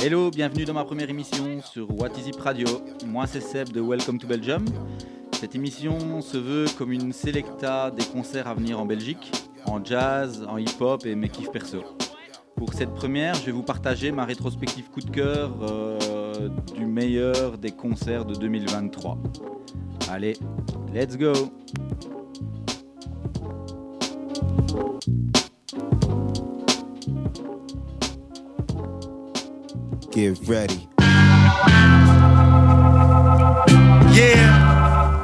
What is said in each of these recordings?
Hello, bienvenue dans ma première émission sur What Is It Radio. Moi c'est Seb de Welcome to Belgium. Cette émission se veut comme une selecta des concerts à venir en Belgique, en jazz, en hip-hop et mes kiffs perso. Pour cette première, je vais vous partager ma rétrospective coup de cœur euh, du meilleur des concerts de 2023. Allez, let's go Get ready. Yeah.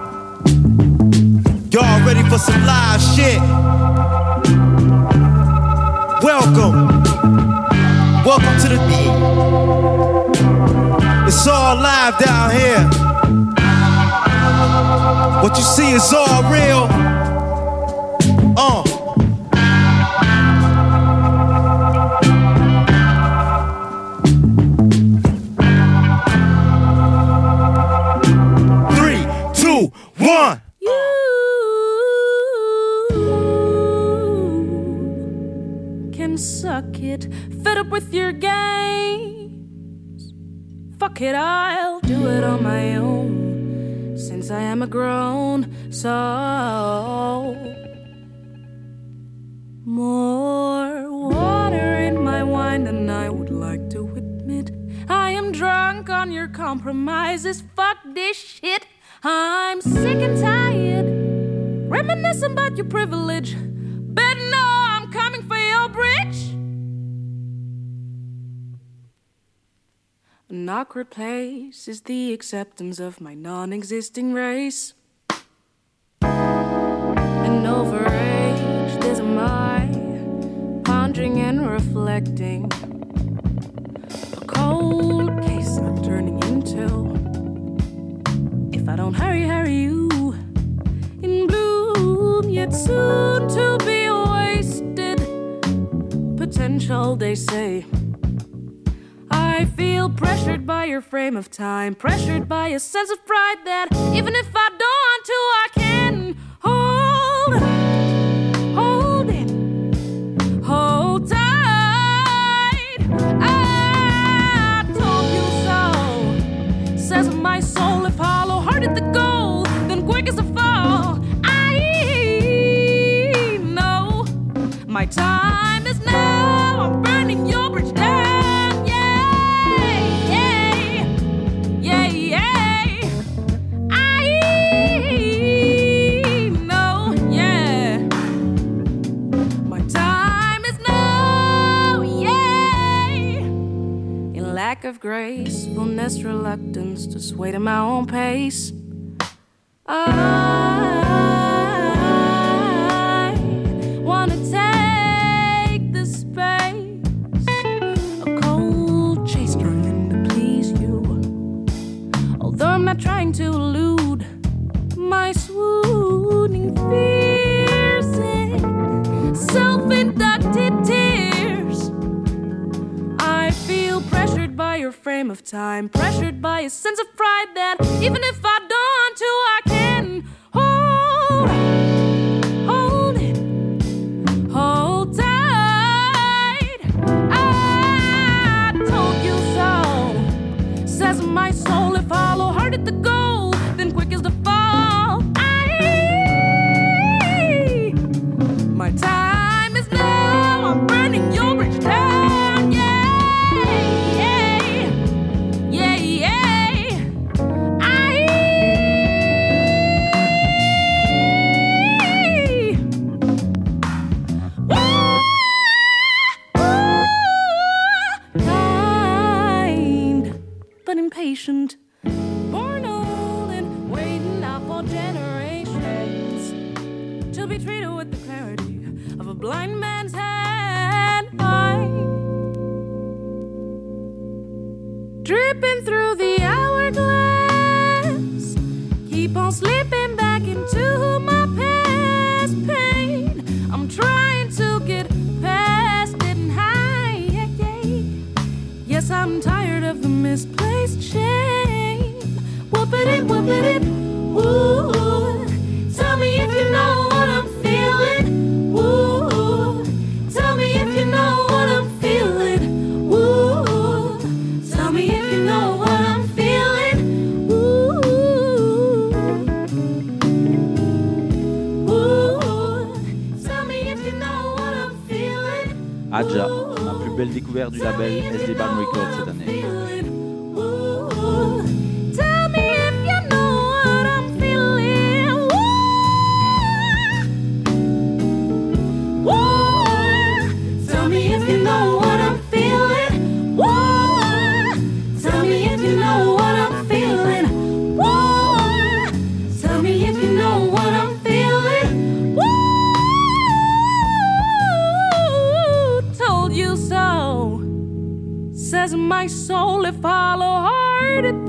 Y'all ready for some live shit? Welcome. Welcome to the beat. It's all live down here. What you see is all real. It, I'll do it on my own. Since I am a grown soul. More water in my wine than I would like to admit. I am drunk on your compromises. Fuck this shit. I'm sick and tired. Reminiscing about your privilege. An awkward place is the acceptance of my non existing race. And overaged is my pondering and reflecting. A cold case I'm turning into. If I don't hurry, hurry you in bloom, yet soon to be wasted. Potential, they say. I feel pressured by your frame of time, pressured by a sense of pride that even if I don't want to, I can reluctance to sway to my own pace. Découverte du label SD Band Records cette année. My soul if I follow oh, hard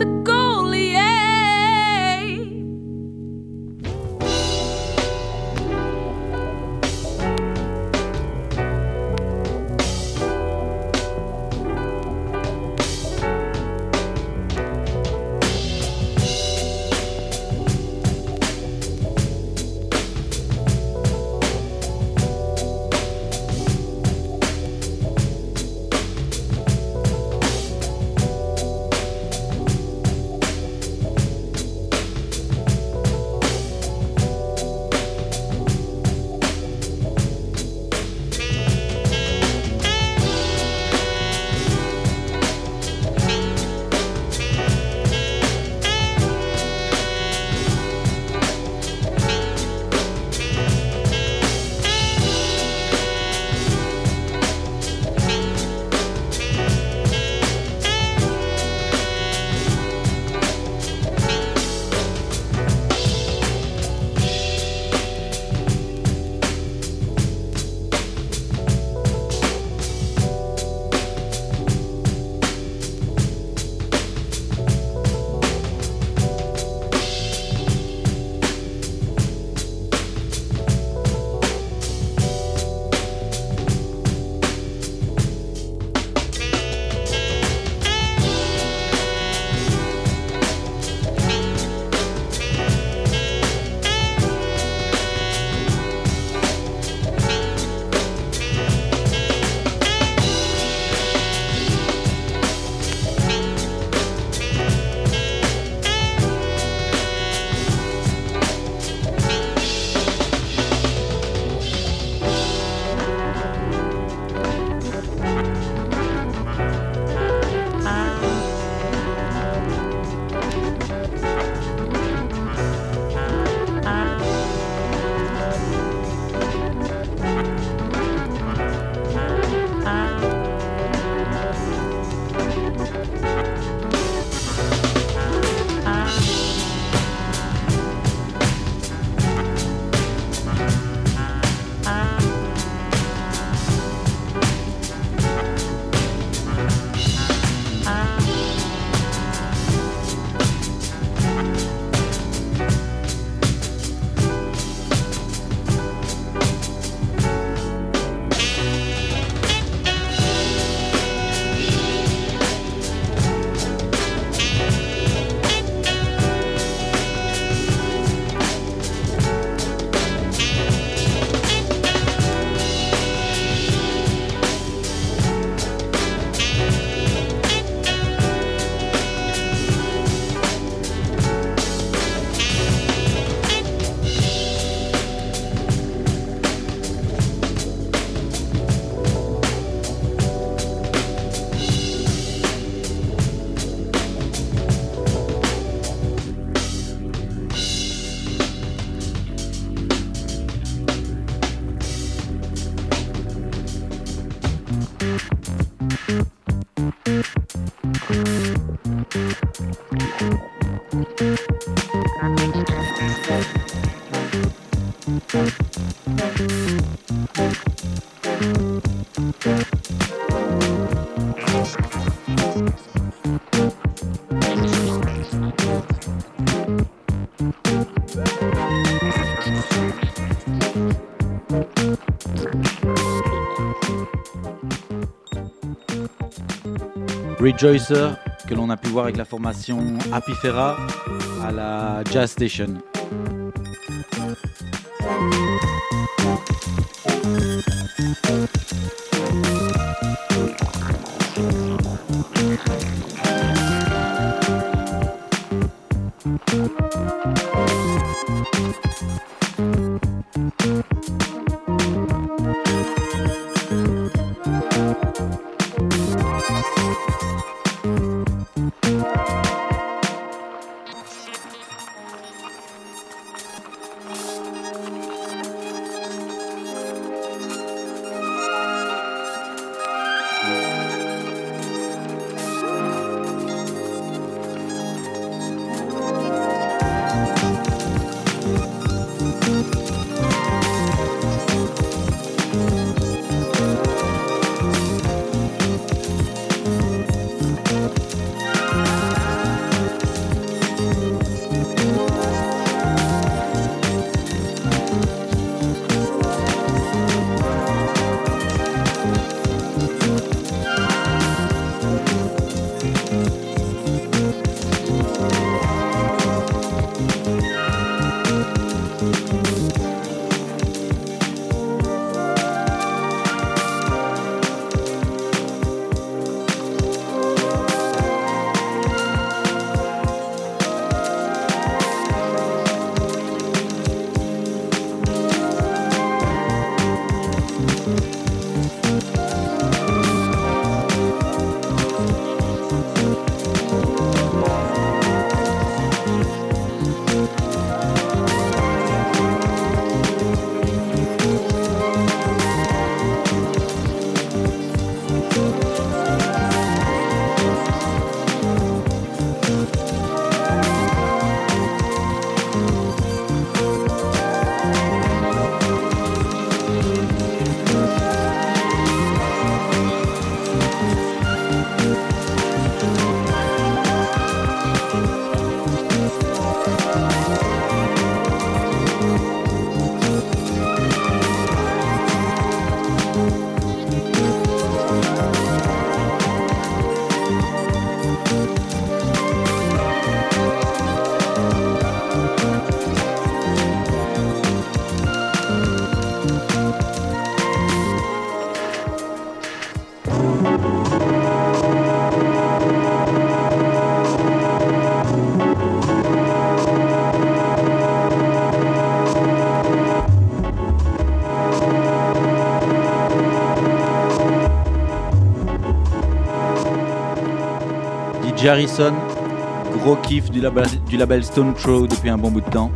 Rejoicer, que l'on a pu voir avec la formation Happy Ferra à la Jazz Station. DJ Harrison, gros kiff du label, du label Stone Throw depuis un bon bout de temps.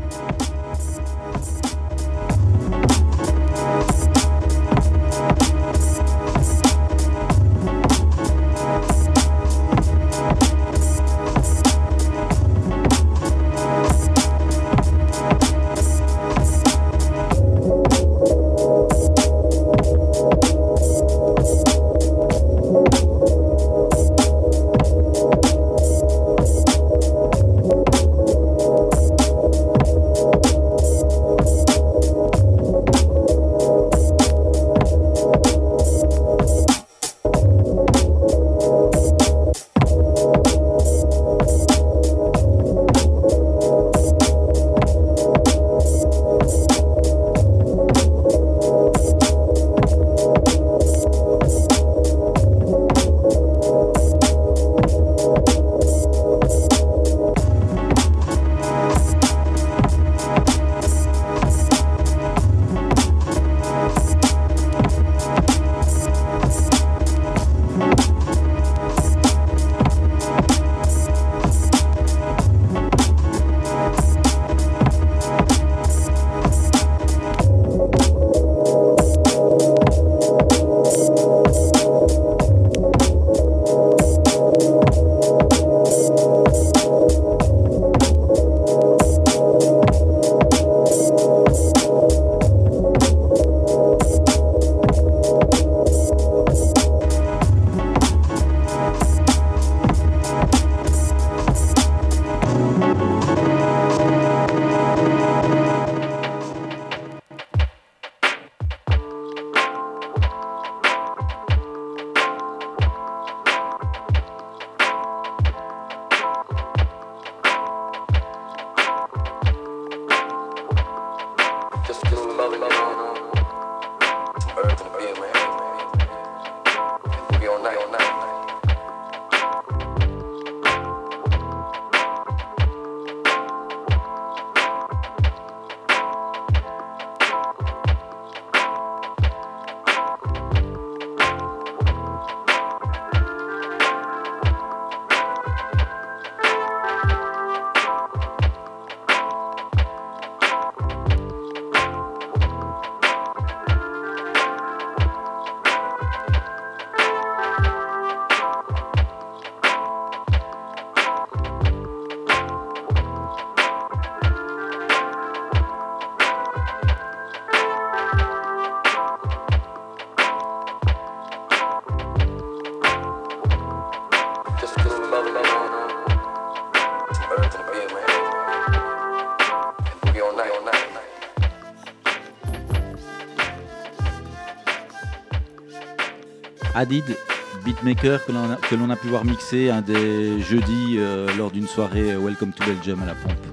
Adid, beatmaker que l'on a, pu voir mixer un des jeudis euh, lors d'une soirée euh, Welcome to Belgium à la pompe.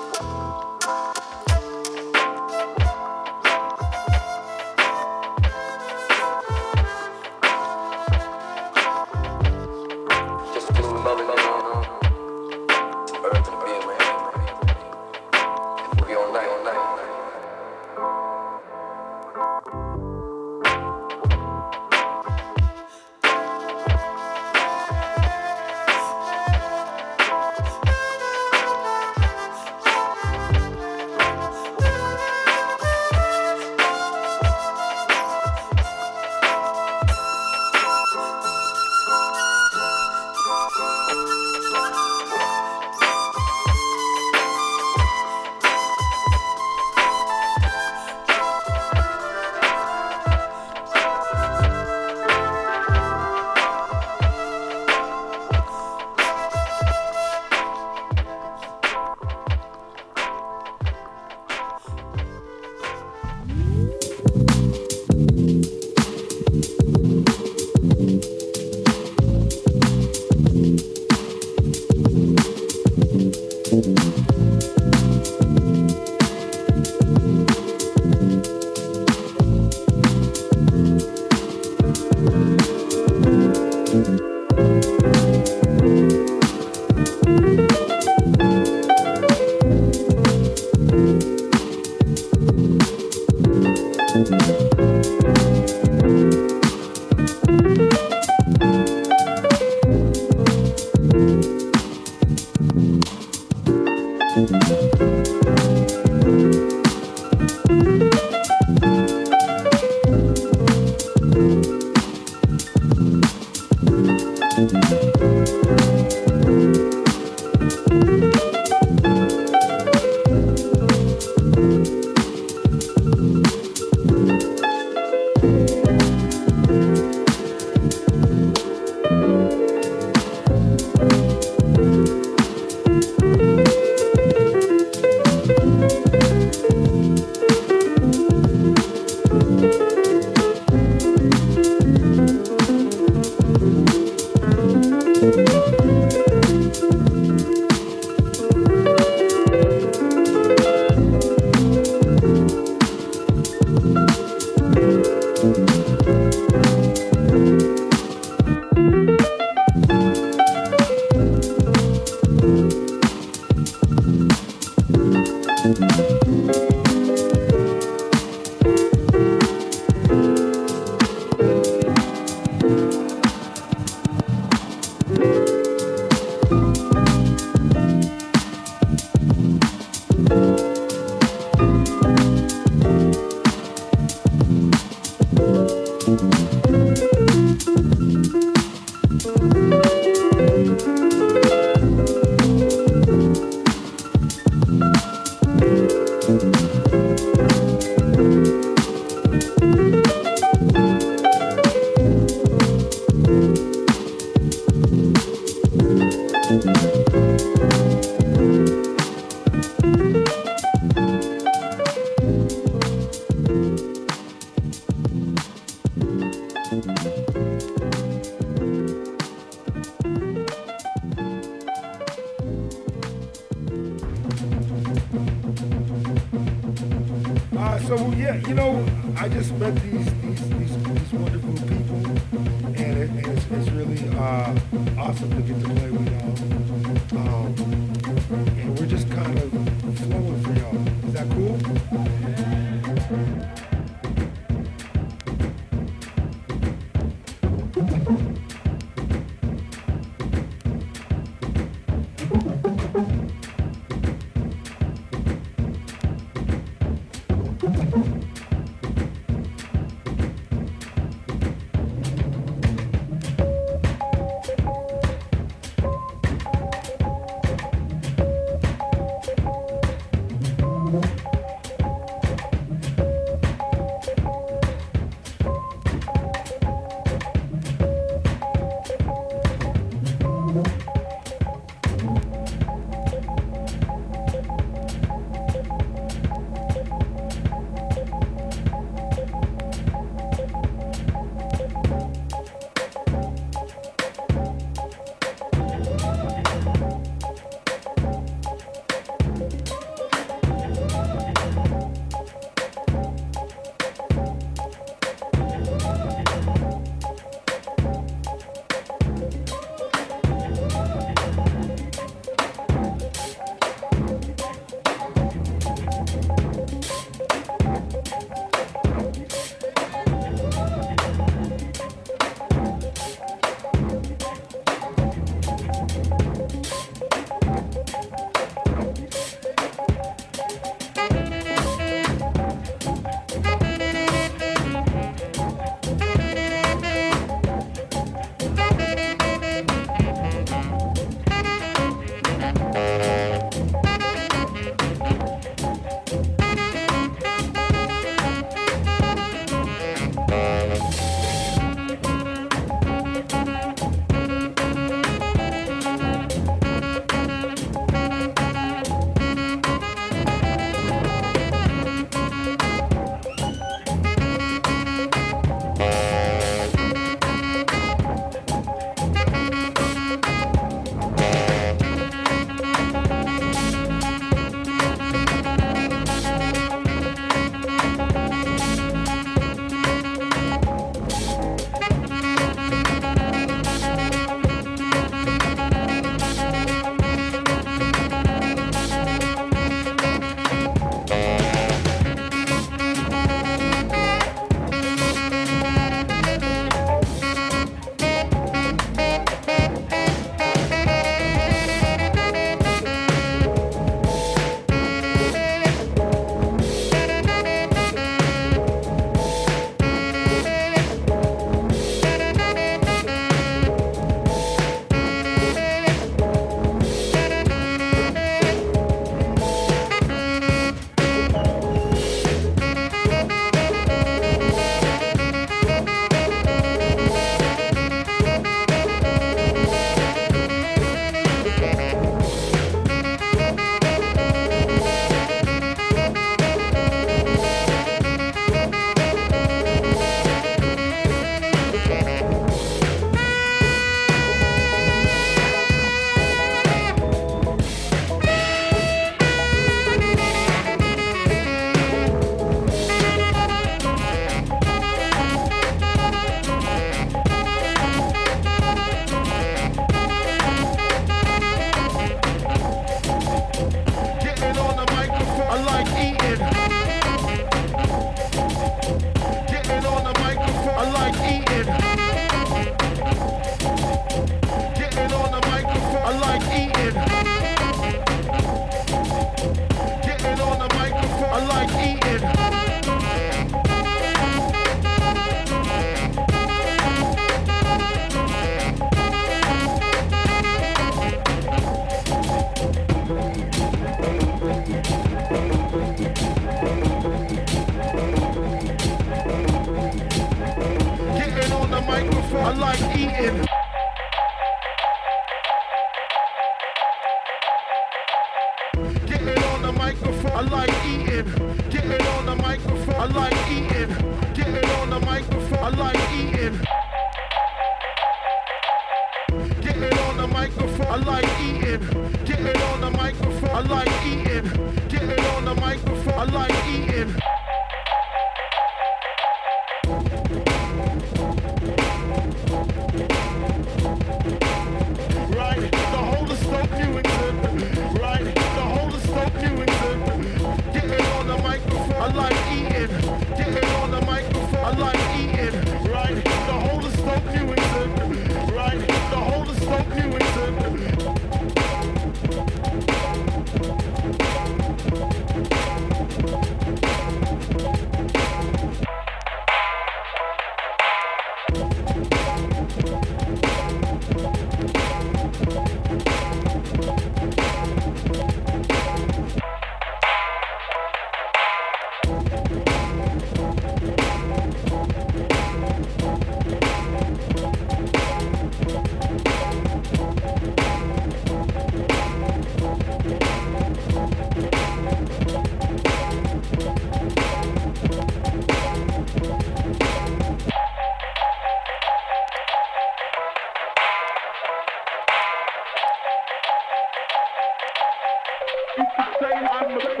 I'm the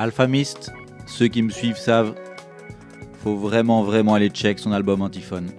Alphamist, ceux qui me suivent savent, faut vraiment vraiment aller check son album Antiphone.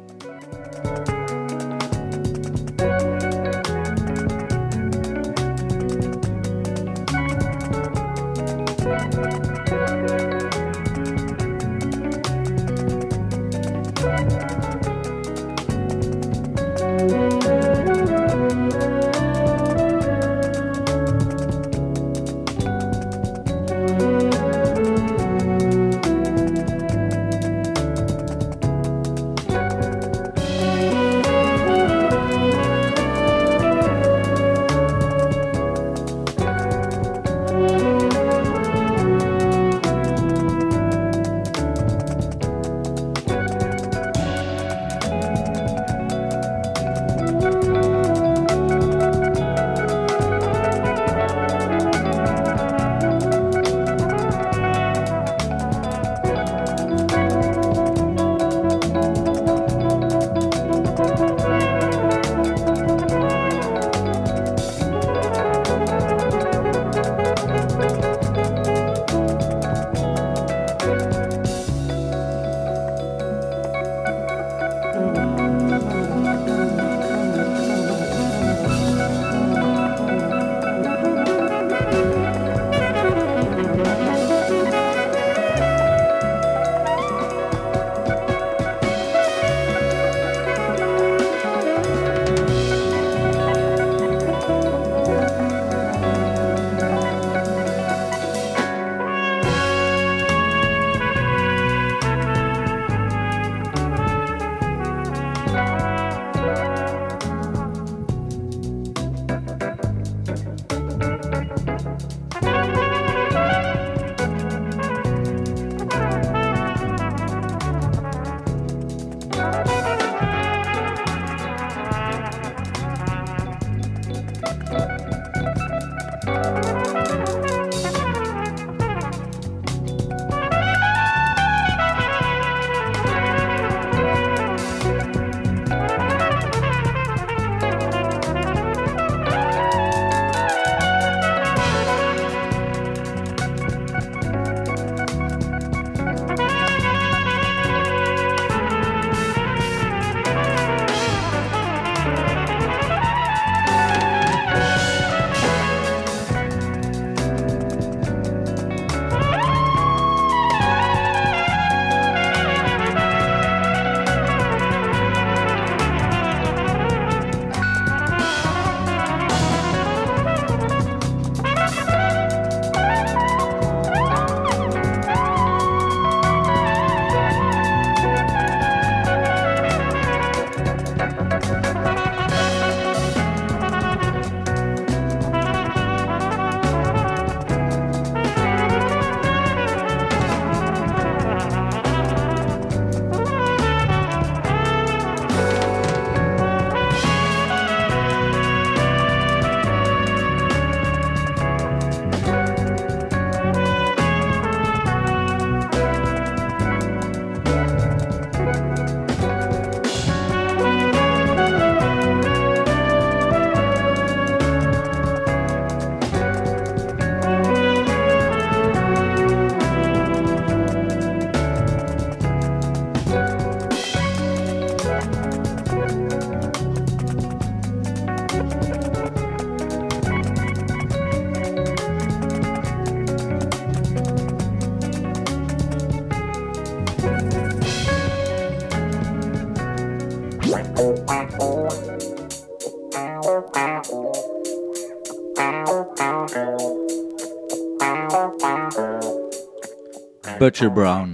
Butcher Brown.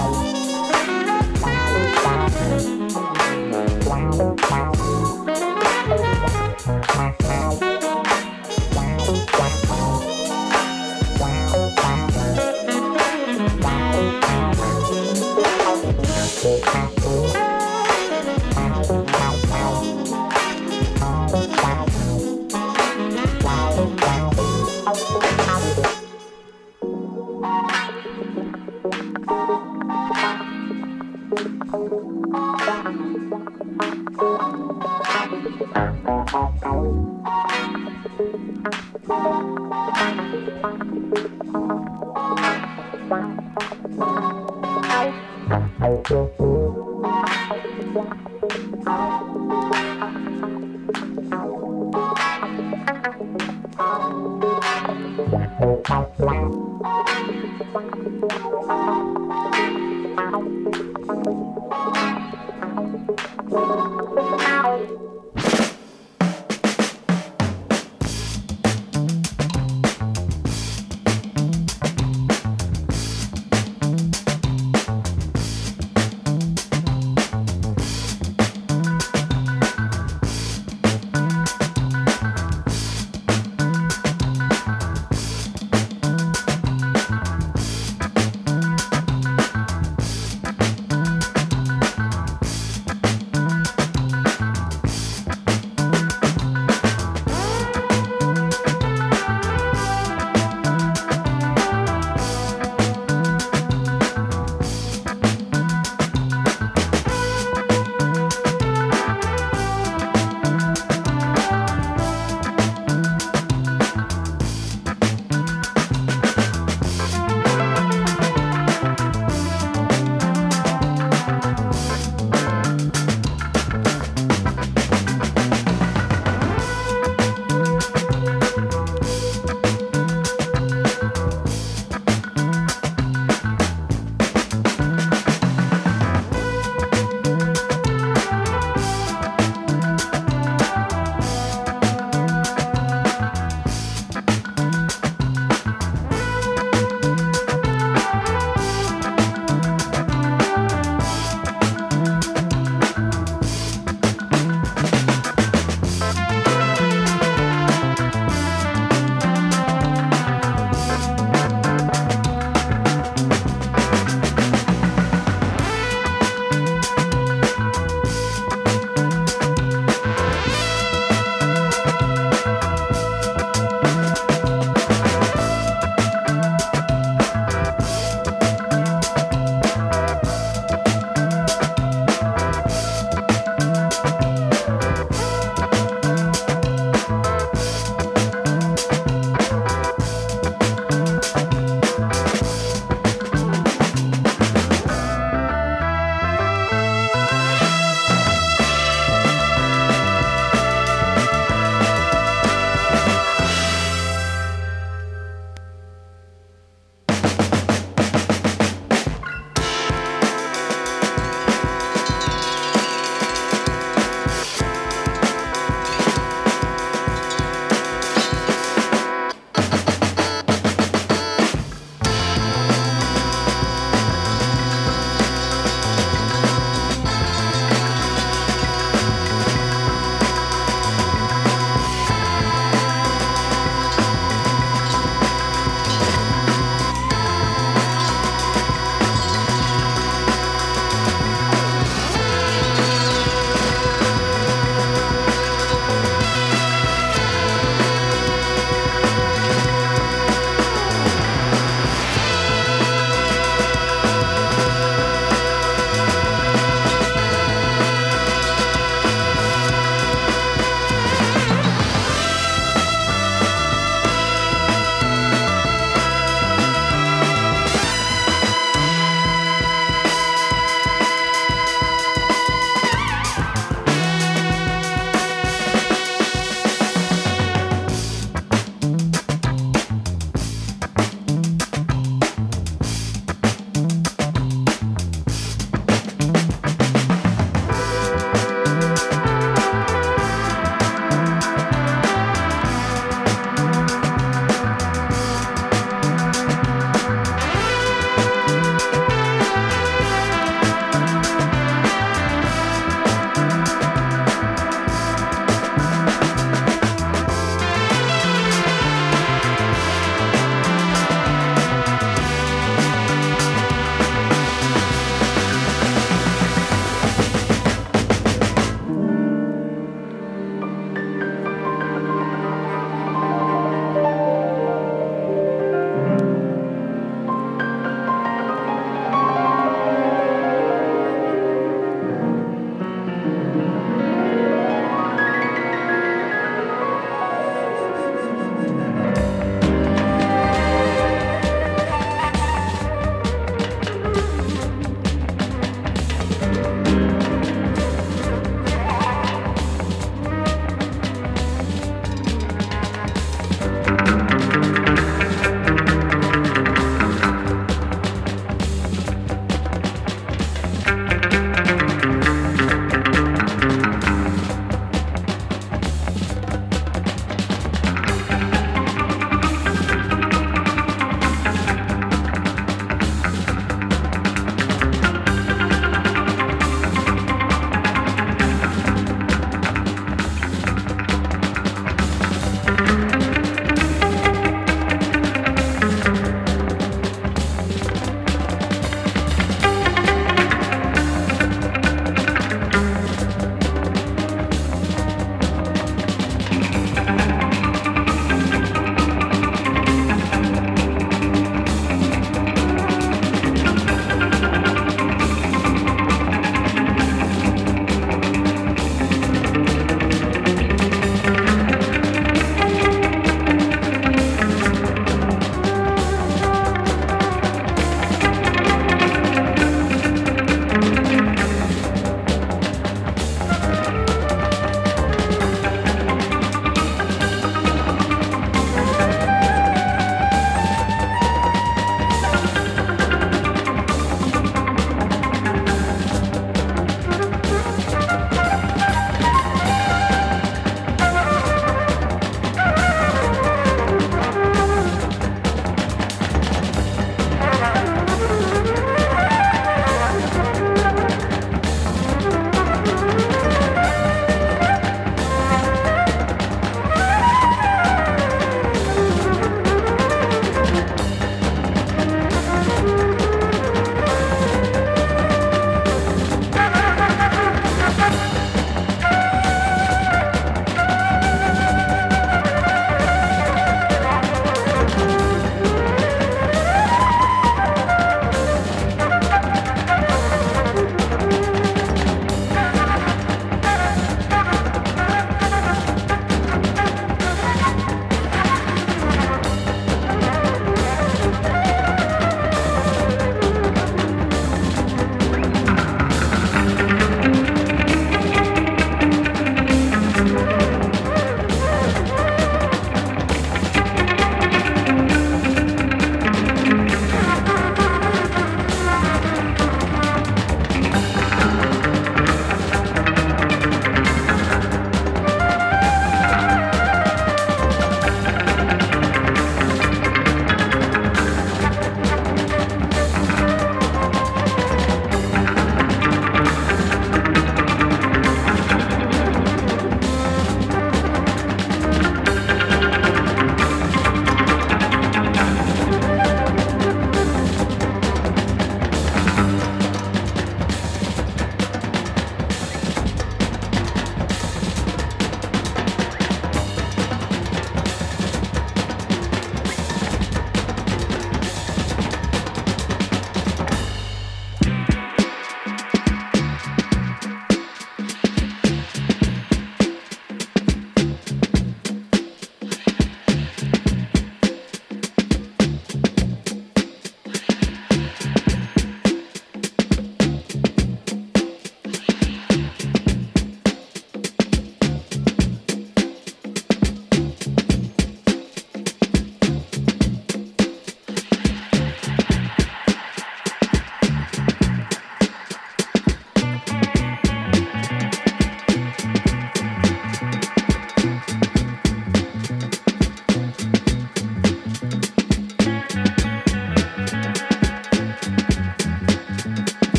house.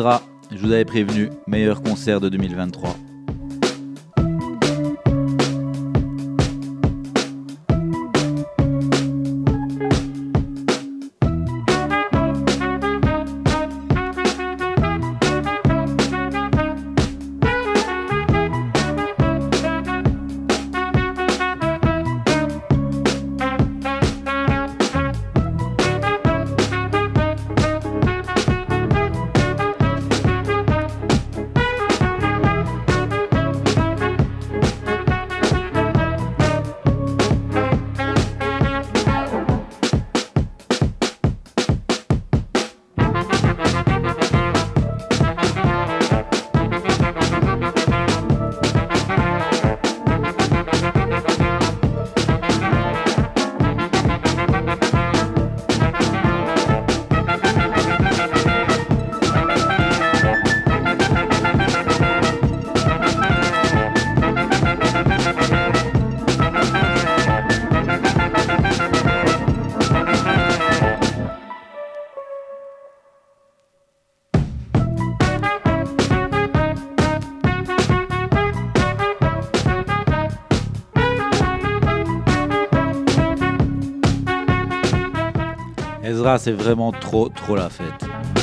Je vous avais prévenu, meilleur concert de 2023. C'est vraiment trop, trop la fête.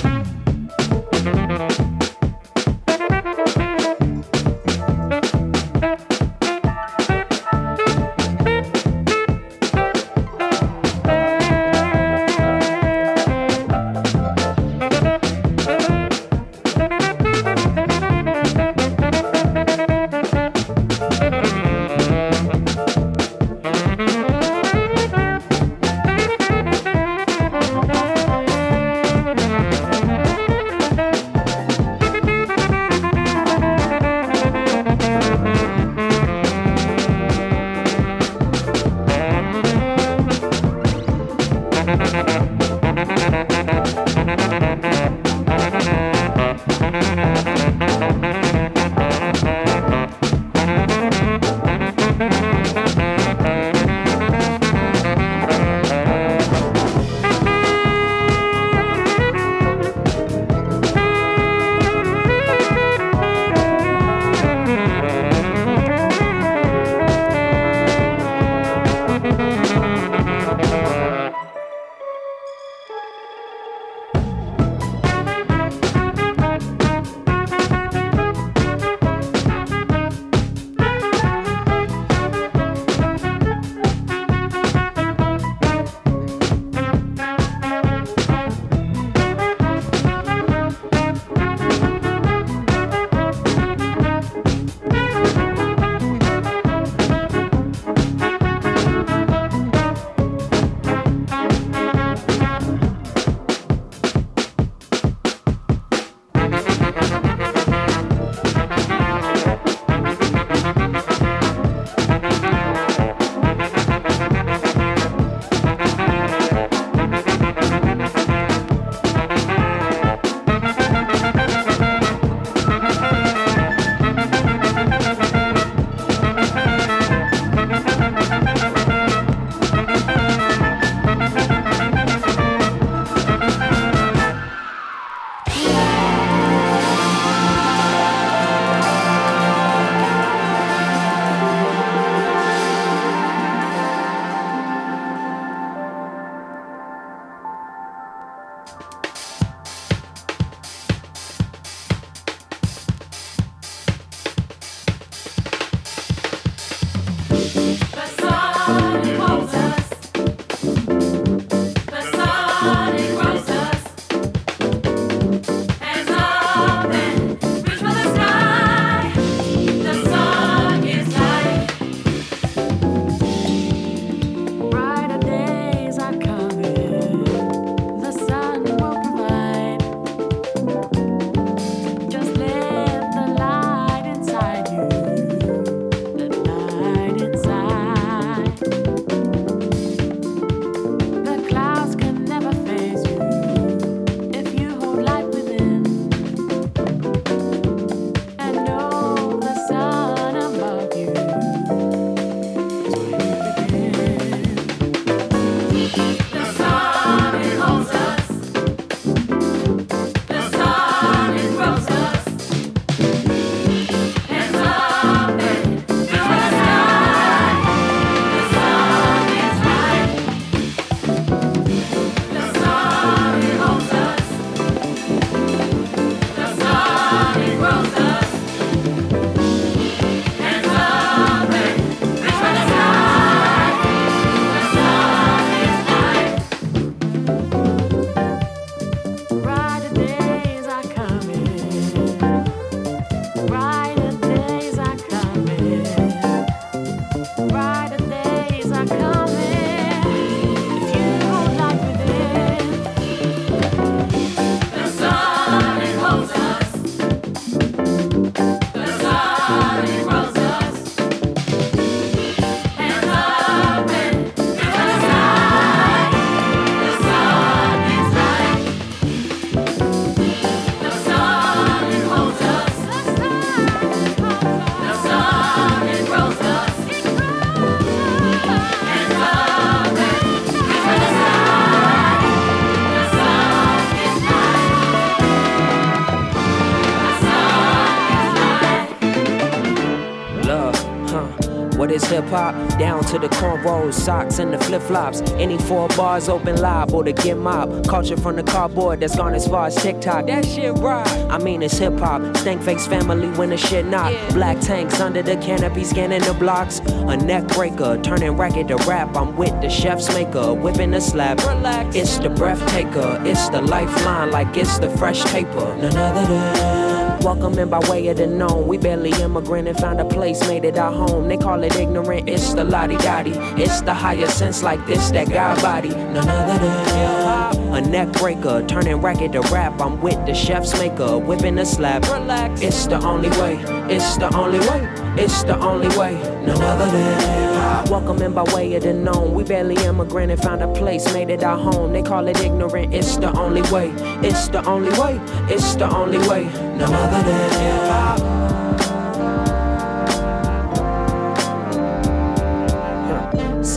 Is hip hop? Down to the cornrows, socks, and the flip flops. Any four bars open liable to get mob. Culture from the cardboard that's gone as far as TikTok. That shit right. I mean, it's hip hop. Stank face family when the shit not. Yeah. Black tanks under the canopy scanning the blocks. A neck breaker, turning racket to rap. I'm with the chef's maker, whipping the slab. Relax. It's the breath taker, it's the lifeline, like it's the fresh paper. None other than. Welcoming by way of the known. We barely immigrant and found a place, made it our home. They call it ignorant, it's the lottie dottie. It's the higher sense like this, that God body. None other than. A neck breaker, turning racket to rap. I'm with the chef's maker, whipping a slab. Relax. It's the only way, it's the only way, it's the only way. None other than. Welcoming by way of the known. We barely immigrated, found a place, made it our home. They call it ignorant, it's the only way, it's the only way, it's the only way. None other than hip hop.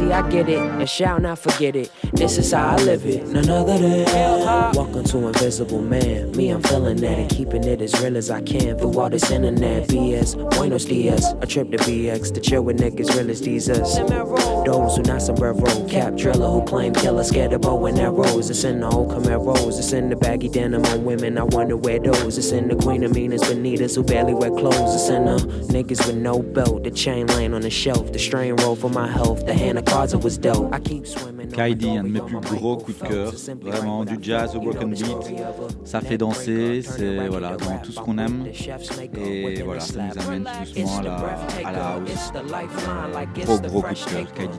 See, I get it and shall not forget it. This is how I live it, none other than uh-huh. Welcome to Invisible Man. Me, I'm feeling that and keeping it as real as I can through all this internet BS. Buenos dias, a trip to BX to chill with niggas real as these us. Those who not sombrero, cap driller who claim killer, scared of bow and arrows. It's in the old Camaros, it's in the baggy denim on women. I wonder where those. It's in the Queen of Meanest Bonitas who barely wear clothes. It's in the niggas with no belt, the chain laying on the shelf, the strain roll for my health, the hand of Kaidi, un de mes plus gros coups de cœur, vraiment du jazz au broken beat, ça fait danser, c'est voilà, dans tout ce qu'on aime, et voilà, ça nous amène tout doucement à la, à la house. Gros gros coup de cœur, Kaidi.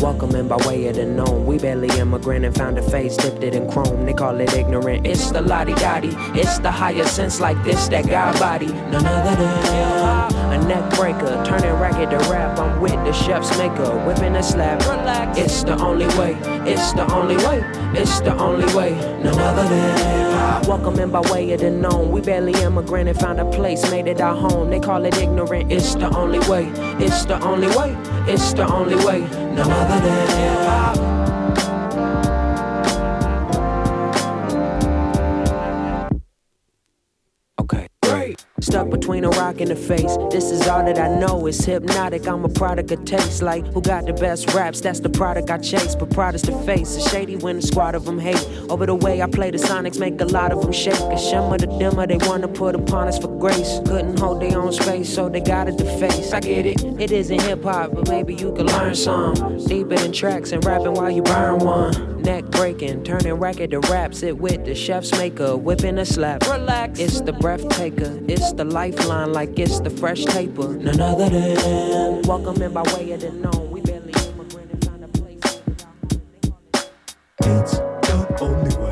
Welcoming by way of the known. We barely immigrant and found a face dipped it in chrome. They call it ignorant. It's the lottie dottie. It's the higher sense like this, that God body. None other than a neck breaker. Turning racket to rap. I'm with the chef's maker. Whipping a slab. Relax. It's the only way. It's the only way. It's the only way. no other than Welcome in by way of the known. We barely immigrated, found a place, made it our home. They call it ignorant. It's the only way. It's the only way. It's the only way. no other than hip hop. Stuck between a rock and a face. This is all that I know. It's hypnotic. I'm a product of taste. Like, who got the best raps? That's the product I chase. But products to face. It's shady when a squad of them hate. Over the way I play the Sonics, make a lot of them shake. A shimmer the dimmer they wanna put upon us for grace. Couldn't hold their own space, so they got it to face. I get it. It isn't hip hop, but maybe you could learn some. Deeper than tracks and rapping while you burn one. Neck breaking, turning record to rap. Sit with the chef's maker, whipping a slap. Relax. It's the breath taker. It's it's the lifeline like it's the fresh paper. None other than welcome in by way of the known. We barely immigrant and find a place. It's the only way.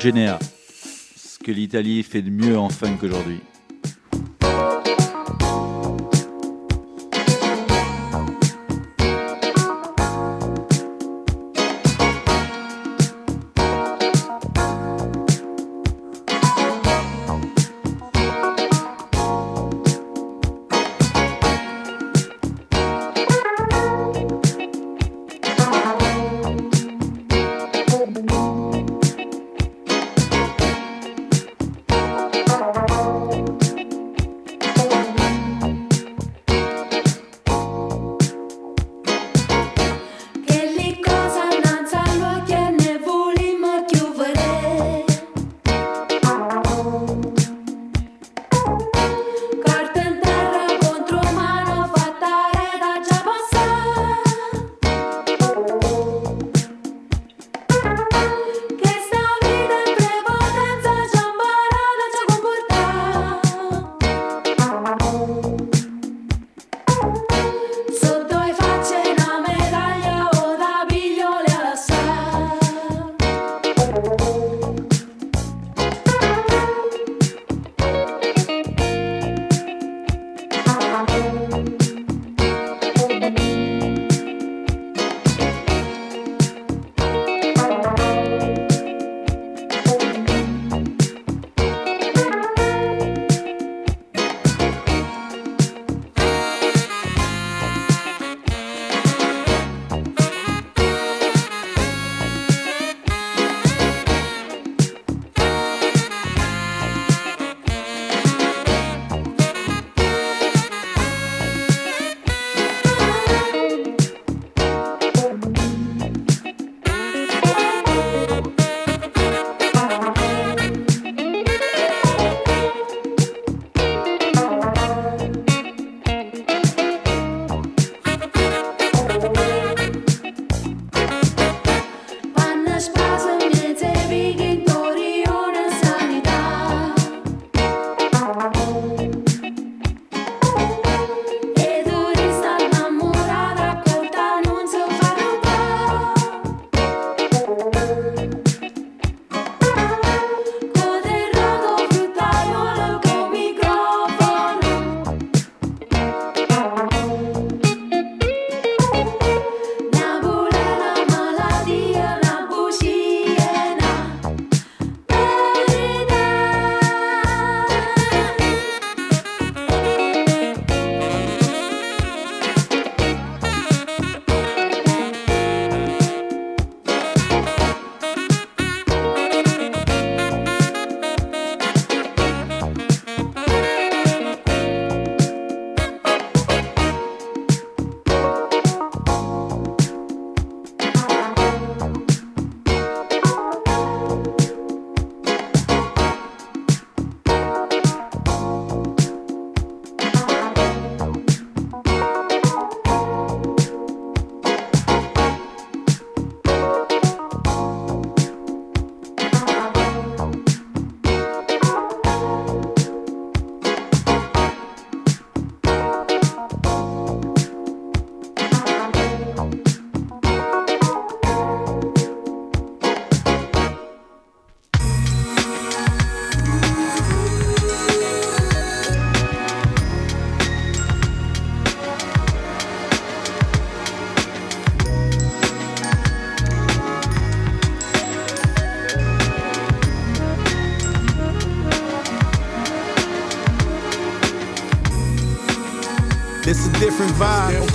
Genea, ce que l'Italie fait de mieux en funk aujourd'hui.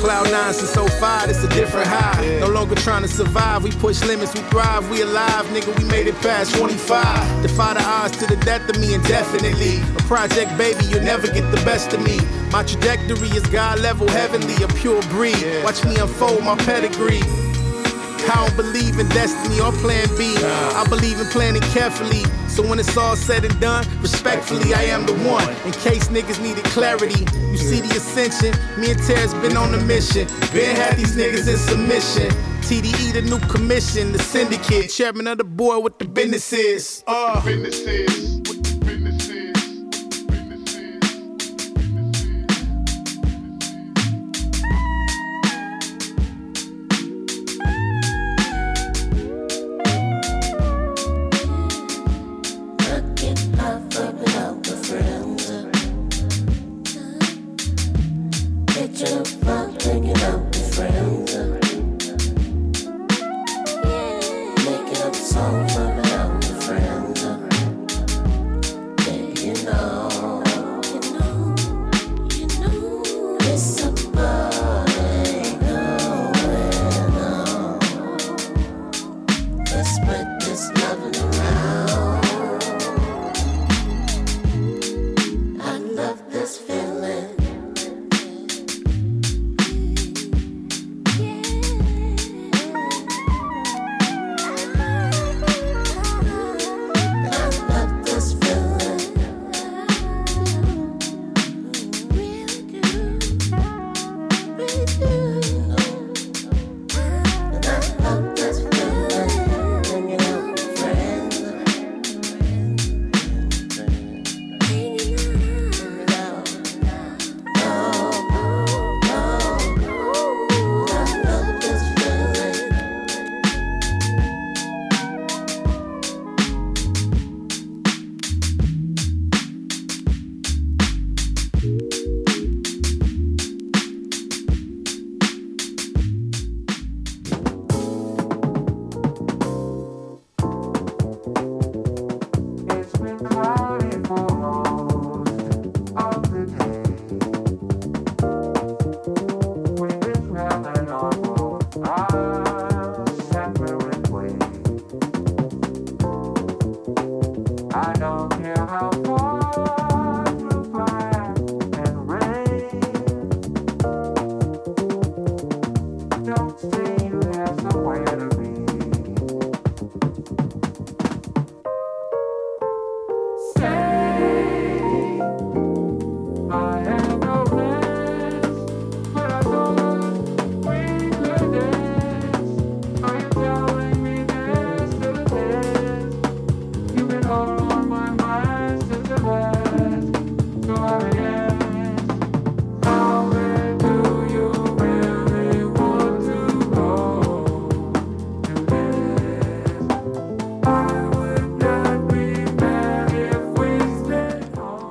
Cloud nine since 05, it's a different high. No longer trying to survive, we push limits, we thrive, we alive, nigga, we made it past 25. Defy the odds to the death of me indefinitely. A project baby, you'll never get the best of me. My trajectory is God level, heavenly, a pure breed. Watch me unfold my pedigree. I don't believe in destiny or plan B. I believe in planning carefully. So when it's all said and done, respectfully, I am the one. In case niggas needed clarity, you see the ascension. Me and Terrence been on a mission. Been had these niggas in submission. TDE, the new commission, the syndicate, chairman of the board with the businesses. Uh.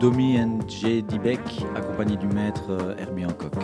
Domi N.J. Dibek, accompagné du maître euh, Herbie Hancock.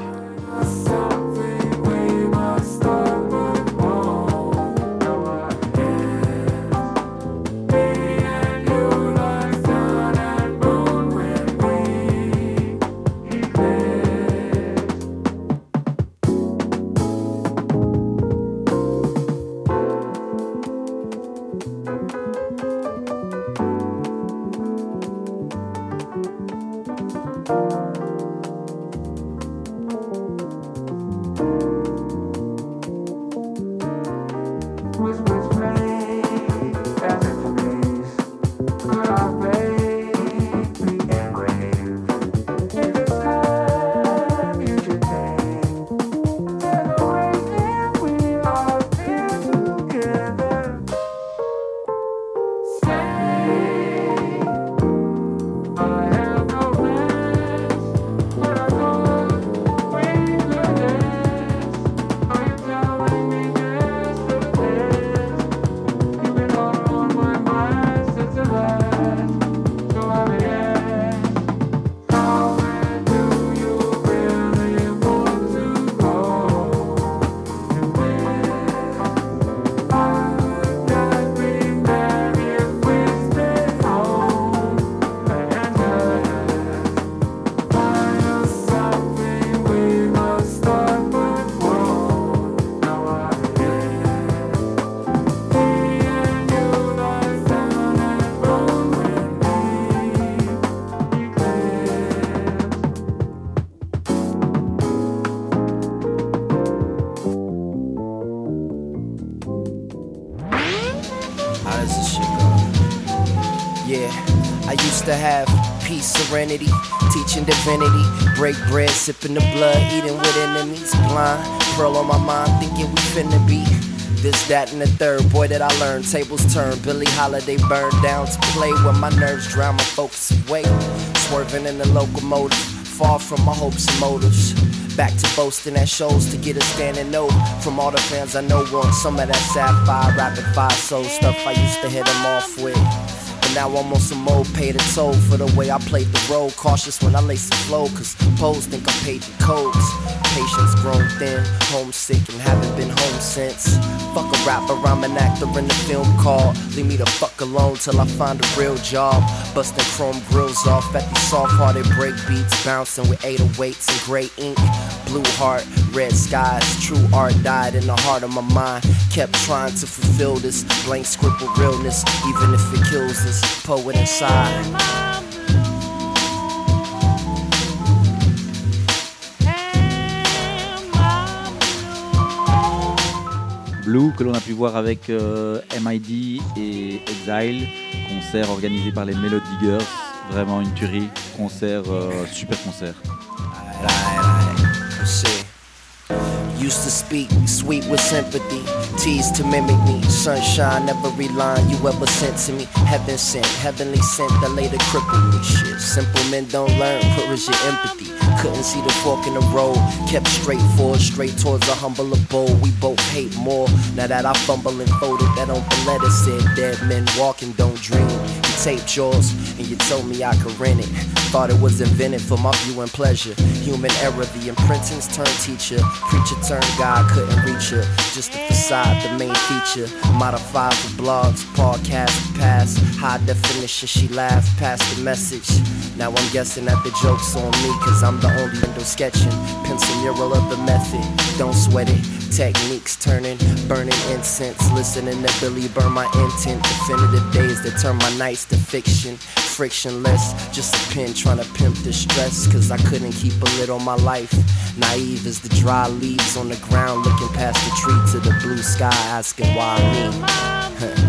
Serenity, teaching divinity, break bread, sipping the blood, eating with enemies, blind, pearl on my mind, thinking we finna be. This, that, and the third. Boy, that I learned. Tables turn. Billie Holiday burned down to play where my nerves drown my focus away. Swerving in the locomotive, far from my hopes and motives. Back to boasting at shows to get a standing note from all the fans I know want some of that sapphire, rapid fire soul stuff I used to hit them off with. Now I'm on some more paid a toll for the way I played the role. Cautious when I lace the flow, cause pose think I'm paging codes. Patience grown thin, homesick, and haven't been home since. Fuck a rapper, I'm an actor in the film called. Leave me the fuck alone till I find a real job. Busting chrome grills off at these soft hearted break beats, bouncing with 808s and gray ink. Blue heart, red skies, true art died in the heart of my mind. Kept trying to fulfill this blank script scribble realness, even if it kills this poet inside. Blue que l'on a pu voir avec euh, MID et Exile, concert organisé par les Melody Diggers, vraiment une tuerie, concert, euh, super concert. Teased to mimic me. Sunshine, every line you ever sent to me. Heaven sent, heavenly sent that later crippled me. Shit, simple men don't learn. Where is your empathy? Couldn't see the fork in the road. Kept straight forward, straight towards a humble abode. We both hate more. Now that I fumble and folded, that open letter said dead men walking don't dream. You taped yours and you told me I could rent it. Thought it was invented for my viewing pleasure. Human error, the imprintings turned teacher. Preacher turned God, couldn't reach her. Just the facade, the main feature. Modified for blogs, podcast, pass. High definition, she laughed past the message. Now I'm guessing that the joke's on me, cause I'm the only window sketching. Pencil mural of the method, don't sweat it. Techniques turning, burning incense. Listening to Billy burn my intent. Definitive days that turn my nights to fiction. Frictionless, just a pen trying to pimp the stress. Cause I couldn't keep a lid on my life. Naive as the dry leaves on the ground, looking past the tree to the blue sky, asking why me.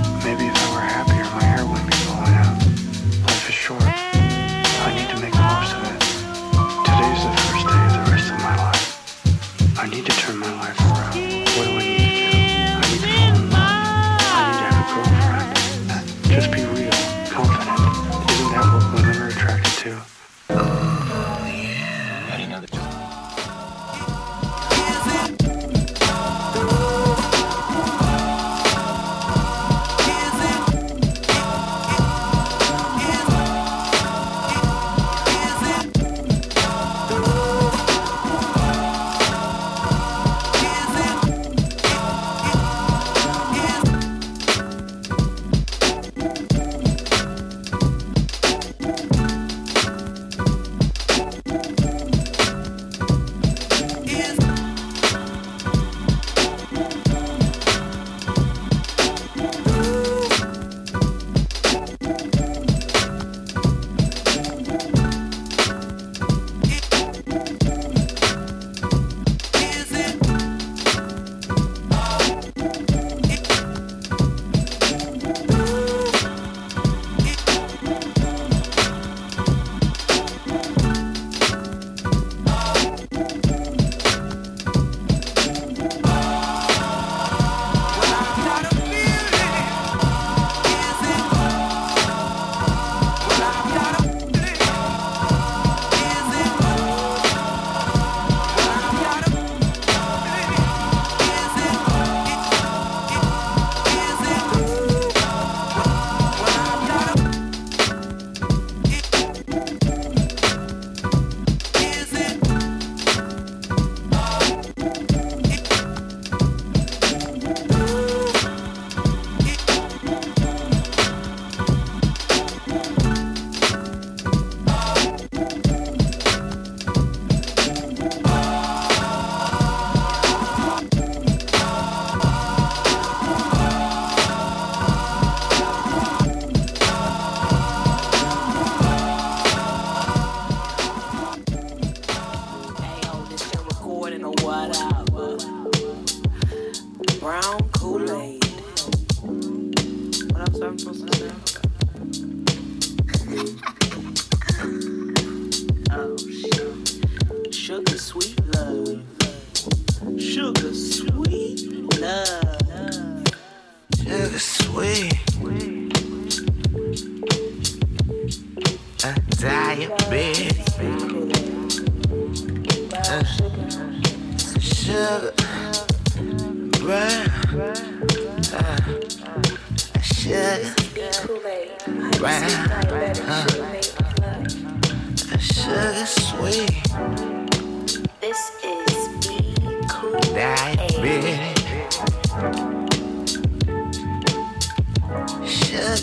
Cool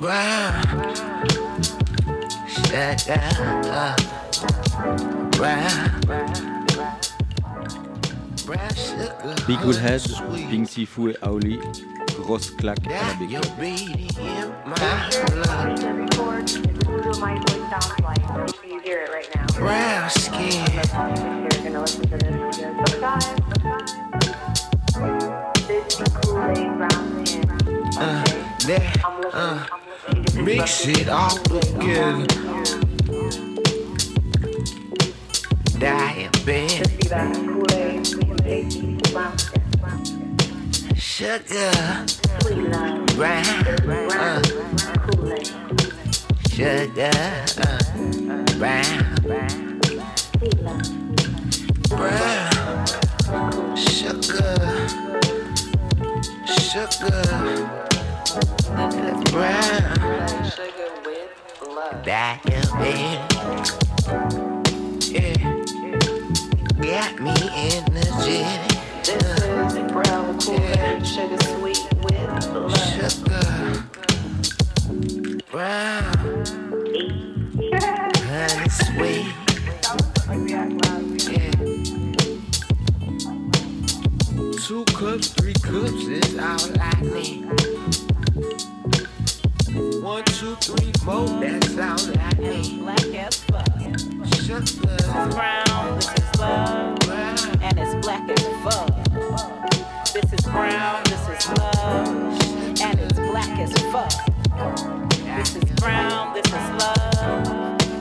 Brown. Uh. Big Cool Head, Pink Siifu et Auli, grosse claque à la Big. Brown skin. Uh, that, uh, mix it all together. These brown. Sugar. Brown. Uh, sugar. Uh, brown. Sweet love. Brown. Sugar. Sugar. Brown. Diabetes. Yeah. Got me energetic. This is brown Kool-Aid. Sugar sweet with love. Sugar. Brown. Honey sweet. Two cups, three cups is all I need. One, two, three, four, that's all I need. Black as fuck. Sugar. Brown, this is love, Brown. and it's black as fuck. This is brown, this is love, and it's black as fuck. This is brown, this is love,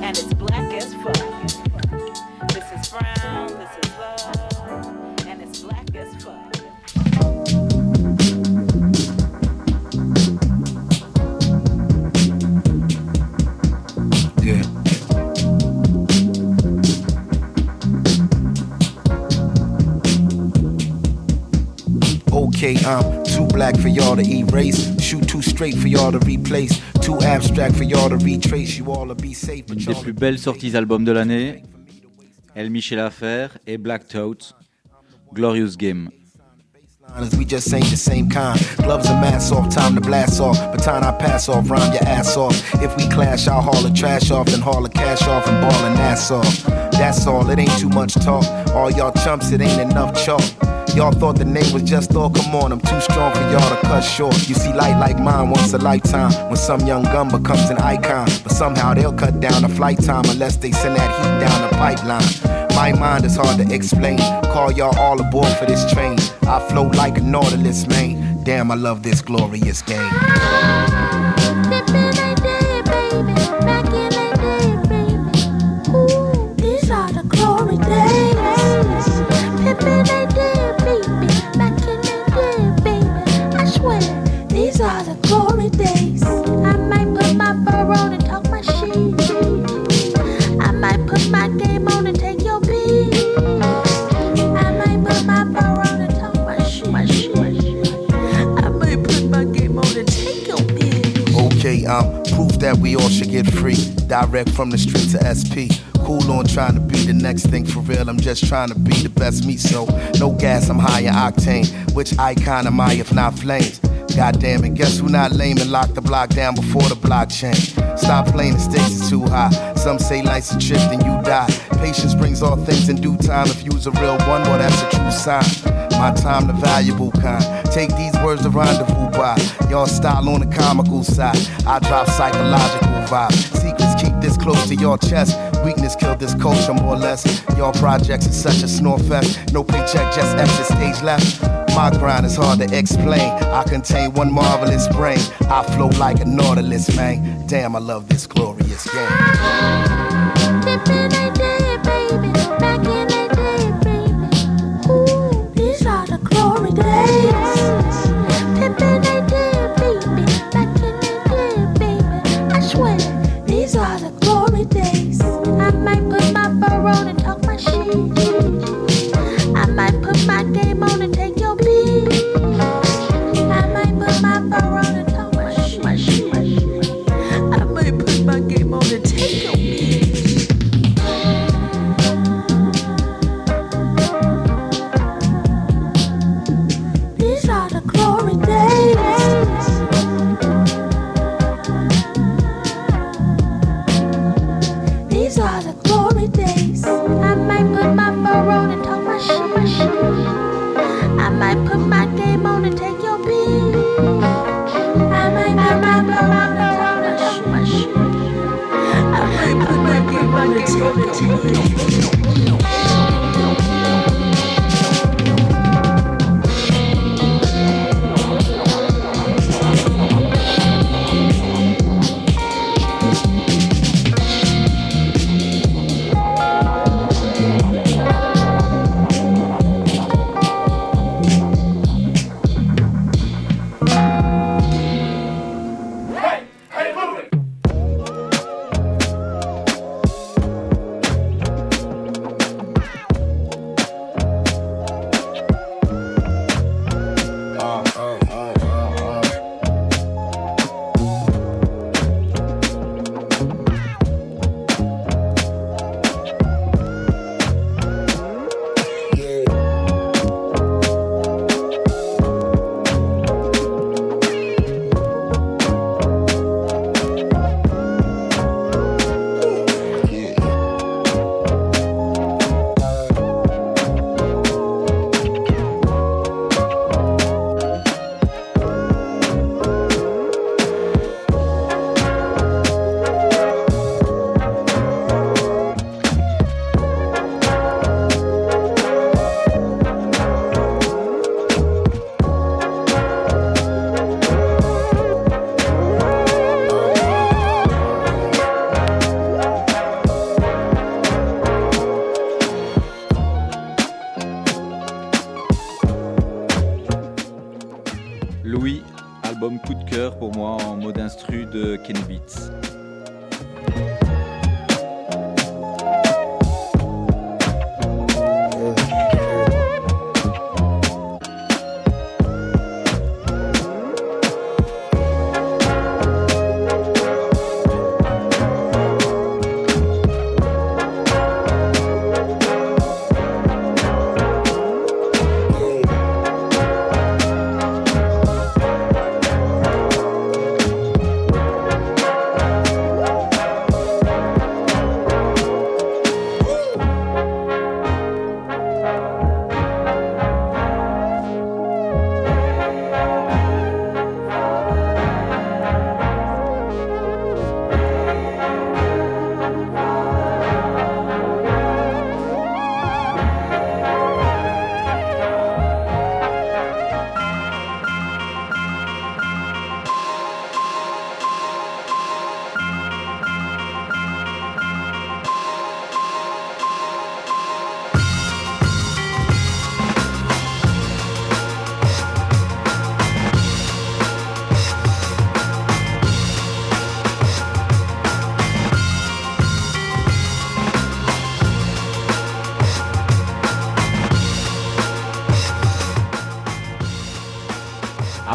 and it's black as fuck. This is brown, this is love, and it's black as fuck. Okay, I'm too black for y'all to erase. Shoot too straight for y'all to replace. Too abstract for y'all to retrace. You all to be safe, Une des plus belles sorties albums de l'année, El Michel Affaire et Black Totes, Glorious Game. We just ain't the same kind. Gloves and masks off, time to blast off. Baton I pass off, rhyme your ass off. If we clash, I'll haul the trash off, then haul the cash off and ball and ass off. That's all, it ain't too much talk. All y'all chumps, it ain't enough chalk. Y'all thought the name was just all, come on, I'm too strong for y'all to cut short. You see, light like mine once a lifetime. When some young gun becomes an icon. But somehow they'll cut down the flight time unless they send that heat down the pipeline. My mind is hard to explain. Call y'all all aboard for this train. I float like a nautilus, man. Damn, I love this glorious game. That we all should get free. Direct from the street to SP. Cool on trying to be the next thing for real. I'm just trying to be the best me. So no gas, I'm higher octane. Which icon am I if not flames? God damn it, guess who not lame and lock the block down before the blockchain? Stop playing, the stakes is too high. Some say life's a trip, then you die. Patience brings all things in due time. If you's a real one, well, that's a true sign. My time, the valuable kind. Take these words to rendezvous by. Y'all style on the comical side. I drop psychological vibes. Secrets keep this close to your chest. Weakness killed this culture more or less. Y'all projects is such a snore fest. No paycheck, just extra stage left. My grind is hard to explain. I contain one marvelous brain. I flow like a nautilus, man. Damn, I love this glorious game.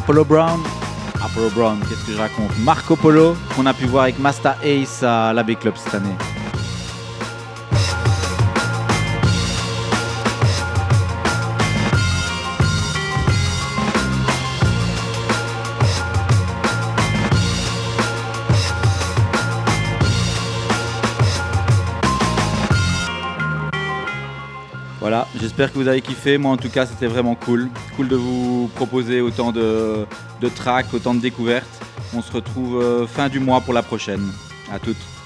Apollo Brown. Apollo Brown, qu'est-ce que je raconte? Marco Polo, qu'on a pu voir avec Masta Ace à l'Abbey Club cette année. J'espère que vous avez kiffé. Moi, en tout cas, c'était vraiment cool. Cool de vous proposer autant de, de tracks, autant de découvertes. On se retrouve euh, fin du mois pour la prochaine. À toutes.